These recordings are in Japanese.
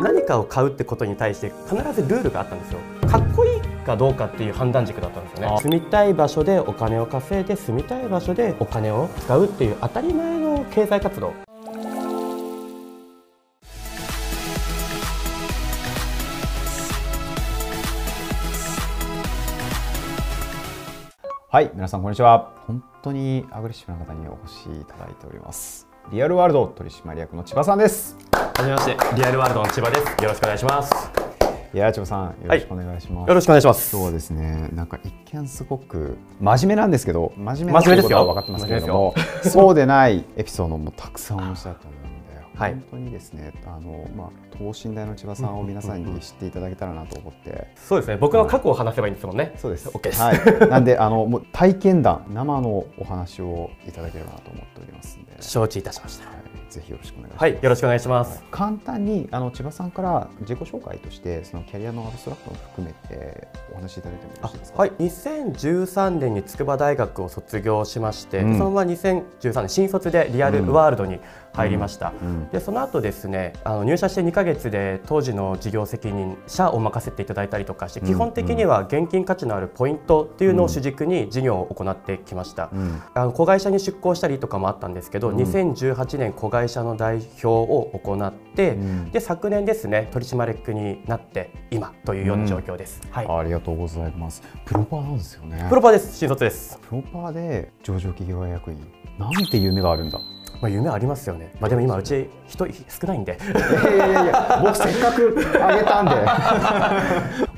何かを買うってことに対して必ずルールがあったんですよかっこいいかどうかっていう判断軸だったんですよね住みたい場所でお金を稼いで住みたい場所でお金を使うっていう当たり前の経済活動はい、皆さんこんにちは。本当にアグレッシブな方にお越しいただいております。リアルワールド取締役の千葉さんです。はじめまして。リアルワールドの千葉です。よろしくお願いします。いやー、千葉さん、よろしくお願いします。よろしくお願いします。今日はですね、なんか一見すごく真面目なんですけど、真面目なことは分かってますけれども、そうでないエピソードもたくさんお持ちだと思うので、はい。本当にですね、あのまあ等身大の千葉さんを皆さんに知っていただけたらなと思って。そうですね。僕の過去を話せばいいんですもんね。そうです。OK です。はい。なんであのもう体験談生のお話をいただければなと思っております承知いたしましたぜひよろしくお願いします。はいよろしくお願いします簡単にあの千葉さんから自己紹介としてそのキャリアのアブストラクトも含めてお話しいただいてもよろしいですか？はい、2013年に筑波大学を卒業しまして、うんそのまま2013年新卒でリアルワールドに入りました、うんでその後ですねあの入社して2ヶ月で当時の事業責任者を任せていただいたりとかして、うん基本的には現金価値のあるポイントっていうのを主軸に事業を行ってきました、うん。あの子会社に出向したりとかもあったんですけど、うん。2018年子会社の代表を行って、うん。で昨年ですね取締役になって今というような状況です、はい、ありがとうございます。プロパーなんですよね。プロパーです。新卒です。プロパーで上場企業役員。なんて夢があるんだ。まあ、夢ありますよね。まあ、でも今うち人少ないんで。いやいやいや 僕せっかくあげたんで。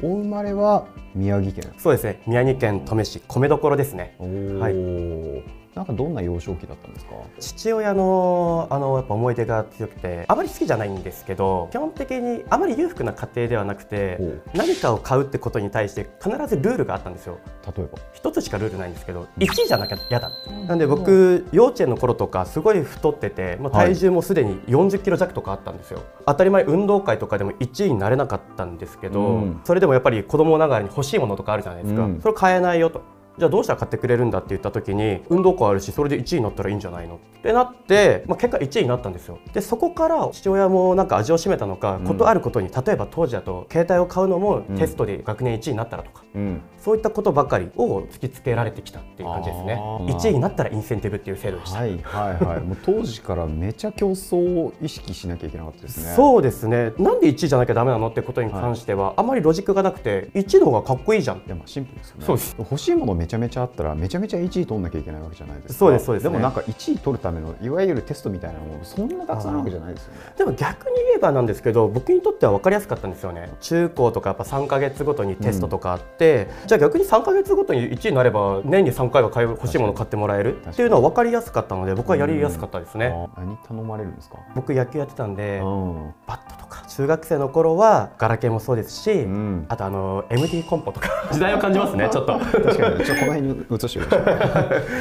お生まれは宮城県。そうですね。宮城県登米市米どころですね。はいなんかどんな幼少期だったんですか？父親のあのやっぱ思い出が強くて、あまり好きじゃないんですけど、基本的にあまり裕福な家庭ではなくて何かを買うってことに対して必ずルールがあったんですよ。例えば？一つしかルールないんですけど、1位じゃなきゃ嫌だ。なんで僕幼稚園の頃とかすごい太ってて、まあ、体重もすでに40キロ弱とかあったんですよ。当たり前運動会とかでも1位になれなかったんですけど、うんそれでもやっぱり子供ながらに欲しいものとかあるじゃないですか。うんそれ買えないよと。じゃあどうしたら買ってくれるんだって言った時に運動会あるしそれで1位になったらいいんじゃないの？ってなって、まあ、結果1位になったんですよ。でそこから父親もなんか味を占めたのか、うん。ことあることに例えば当時だと携帯を買うのもうん。テストで学年1位になったらとか、うん。そういったことばかりを突きつけられてきたっていう感じですね。あー。1位になったらインセンティブっていう制度でした、はいはいはい。もう当時からめちゃ競争を意識しなきゃいけなかったですね。そうですね。なんで1位じゃなきゃダメなのってことに関しては、あまりロジックがなくて1位の方がかっこいいじゃん。いやまあシンプルですよね。そうです。欲しいものめちゃめちゃあったらめちゃめちゃ1位取んなきゃいけないわけじゃないですか。そうですそうですねでもなんか1位取るためのいわゆるテストみたいなものそんなたくさんあるわけじゃないですよね。でも逆に言えばなんですけど僕にとっては分かりやすかったんですよね中高とかやっぱ3か月ごとにテストとかあって、じゃあ逆に3か月ごとに1位になれば年に3回は買い欲しいもの買ってもらえるっていうのは分かりやすかったので僕はやりやすかったですね、あ何頼まれるんですか？僕野球やってたんでうん。バットとか中学生の頃はガラケーもそうですし、うん。あとあの MD コンポとか。時代を感じますねちょっと。確かに。ちょっとこの辺に移してみましょう。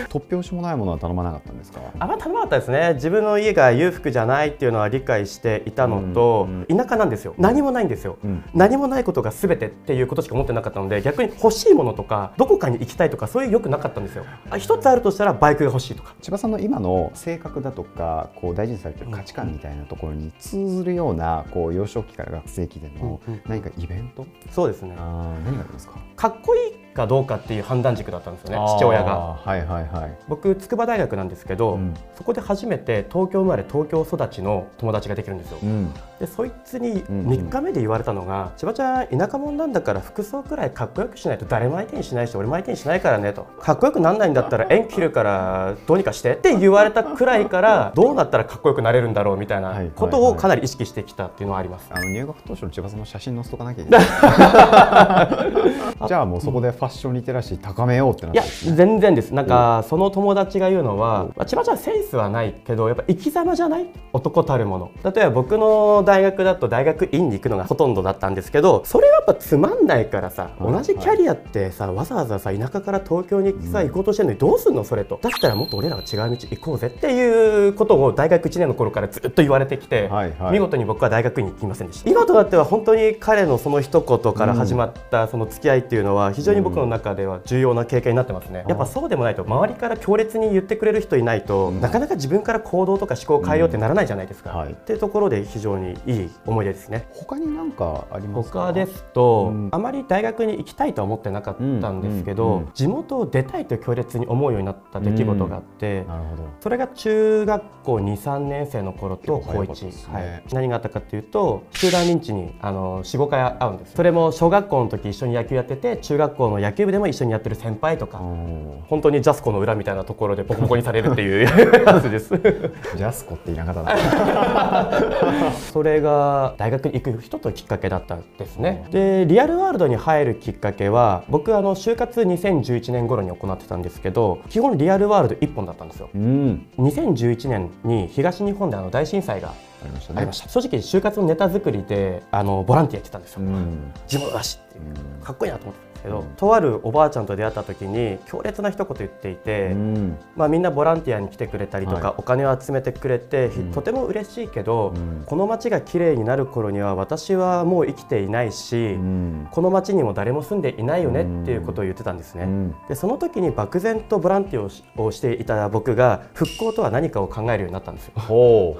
突拍子もないものは頼まなかったんですか？あんま頼まなかったですね。自分の家が裕福じゃないっていうのは理解していたのと、うん田舎なんですよ。何もないんですよ、うん。何もないことが全てっていうことしか思ってなかったので逆に欲しいものとかどこかに行きたいとかそういう欲なかったんですよ。あ一つあるとしたらバイクが欲しいとか。千葉さんの今の性格だとかこう大事にされてる価値観みたいなところに通ずるようなこう幼少期から学生期でのうんうん何かイベント、そうですね。何がありますか？かっこいいかどうかっていう判断軸だったんですよね父親が。はいはいはい、僕筑波大学なんですけど、うん。そこで初めて東京生まれ東京育ちの友達ができるんですよ、うん、でそいつにうんうん。3日目で言われたのが「千葉ちゃん田舎者なんだから服装くらいかっこよくしないと誰も相手にしないし俺も相手にしないからね」と「かっこよくなんないんだったら縁切るからどうにかして」って言われたくらいからどうなったらかっこよくなれるんだろうみたいなはい。ことをかなり意識してきたっていうのはあります。あの入学当初の千葉さんの写真載せとかなきゃいけない。じゃあもうそこでファッションリテラシー高めようってなっいやたんですね。全然です。なんかその友達が言うのは、まあ、千葉ちゃんセンスはないけどやっぱ生き様じゃない？男たるもの。例えば僕の大学だと大学院に行くのがほとんどだったんですけどそれはやっぱつまんないからさはい同じキャリアってさわざわざさ田舎から東京にさ行こうとしてるのにどうすんのそれと。だったらもっと俺らが違う道行こうぜっていうことを大学1年の頃からずっと言われてきて、はいはい。見事に僕は大学院に行きませんでした。今となっては本当に彼のその一言から始まったその付き合いっていうのは非常に僕僕の中では重要な経験になってますね、やっぱそうでもないと周りから強烈に言ってくれる人いないと、なかなか自分から行動とか思考を変えようってならないじゃないですか、はい、っていうところで非常にいい思い出ですね。他に何かあります他ですと、あまり大学に行きたいとは思ってなかったんですけど、地元を出たいと強烈に思うようになった出来事があって、なるほど。それが中学校23年生の頃と高1、ね、はい、何があったかというと集団認知にあの45回会うんですそれも小学校の時一緒に野球やってて中学校の野球部でも一緒にやってる先輩とか本当にジャスコの裏みたいなところでボコボコにされるっていう やつです。ジャスコって言いな。かったそれが大学に行く人ときっかけだったんですね。でリアルワールドに入るきっかけは僕あの就活2011年頃に行ってたんですけど基本リアルワールド1本だったんですよ、うん、2011年に東日本であの大震災がありました。ね正直就活のネタ作りであのボランティアやってたんですよ、うん、地元だしってかっこいいなと思ってけど、うん、とあるおばあちゃんと出会った時に強烈な一言言っていて、うん、まあ、みんなボランティアに来てくれたりとか、はい、お金を集めてくれて、うん、とても嬉しいけど、この街がきれいになる頃には私はもう生きていないし、この街にも誰も住んでいないよねっていうことを言ってたんですね。でその時に漠然とボランティアをしていた僕が復興とは何かを考えるようになったん。ですよ。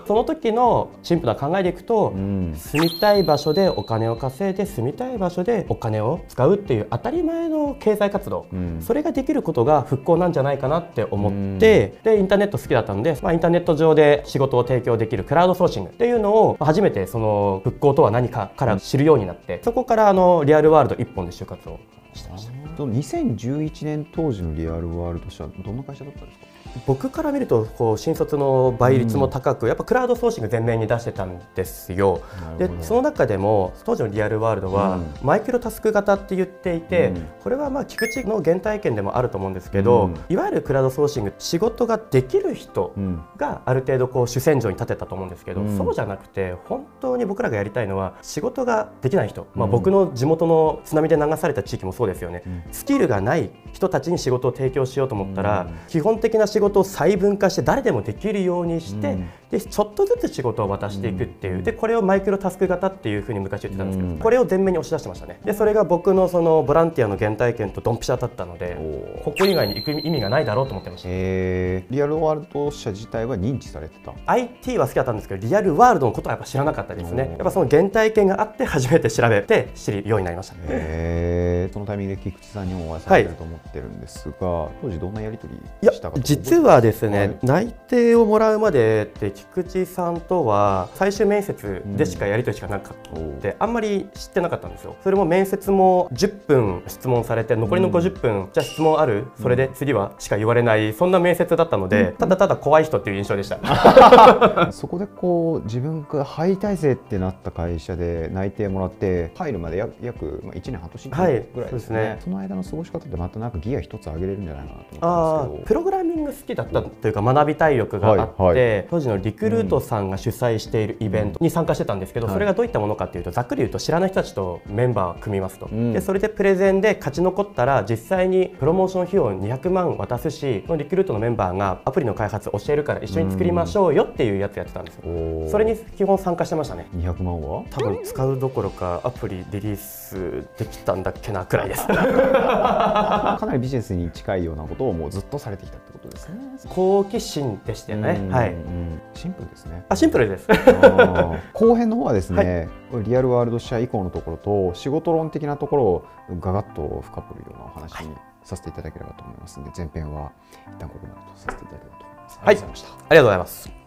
その時のシンプルな考えでいくと、住みたい場所でお金を稼いで住みたい場所でお金を使うっていう当たり前の経済活動、うん、それができることが復興なんじゃないかなって思って、でインターネット好きだったんで、まあ、インターネット上で仕事を提供できるクラウドソーシングっていうのを初めてその復興とは何かから知るようになってそこからあのリアルワールド一本で就活をしてました。2011年当時のリアルワールド社どんな会社だったんですか？僕から見るとこう新卒の倍率も高く、うん、やっぱクラウドソーシング全面に出してたんですよ。でその中でも当時のリアルワールドは、マイクロタスク型って言っていて、うん、これはまあ菊池の原体験でもあると思うんですけど、うん、いわゆるクラウドソーシング仕事ができる人がある程度こう主戦場に立てたと思うんですけど、そうじゃなくて本当に僕らがやりたいのは仕事ができない人、まあ、僕の地元の津波で流された地域もそうですよね、スキルがない人たちに仕事を提供しようと思ったら、基本的な仕事を細分化して誰でもできるようにして、うん、でちょっとずつ仕事を渡していくっていう、でこれをマイクロタスク型っていうふうに昔言ってたんですけど、これを前面に押し出してましたね。でそれが僕のそのボランティアの原体験とドンピシャだったのでここ以外に行く意味がないだろうと思ってました、えー、リアルワールド社自体は認知されてた？IT は好きだったんですけどリアルワールドのことはやっぱ知らなかったですね。やっぱその原体験があって初めて調べて知るようになりました、えー、そのタイミングで菊池さんにもお会いされてると思ってるんですが、はい、当時どんなやり取りしたか実はですね、はい、内定をもらうまでって菊池さんとは最終面接でしかやり取りしかなかった、うん、あんまり知ってなかったんですよ。それも面接も10分質問されて残りの50分、うん、じゃあ質問ある？それで次はしか言われないそんな面接だったので、うん、ただただ怖い人っていう印象でした。そこでこう自分が入りたいぜってなった会社で内定もらって入るまで約1年半年ぐらいですね。はい、すね。その間の過ごし方ってまたなんかギア一つ上げれるんじゃないかなと思ってますけど。プログラミング好きだったというか学びたい欲があって、はいはい、当時のリクルートさんが主催しているイベントに参加してたんですけど、それがどういったものかというとざっくり言うと知らない人たちとメンバーを組みますと、でそれでプレゼンで勝ち残ったら実際にプロモーション費用200万渡すしそのリクルートのメンバーがアプリの開発教えるから一緒に作りましょうよっていうやつやってたんですよ、それに基本参加してましたね。200万は？多分使うどころかアプリリリースできたんだっけなくらいです かなりビジネスに近いようなことをもうずっとされてきたってことですね。好奇心でしたよね、はい、シンプルですね。あシンプルです。後編の方はですね、はい、リアルワールド社以降のところと仕事論的なところをガガッと深掘るようなお話にさせていただければと思いますので、前編は一旦ここまでとさせていただければと思います。はい、ありがとうございます。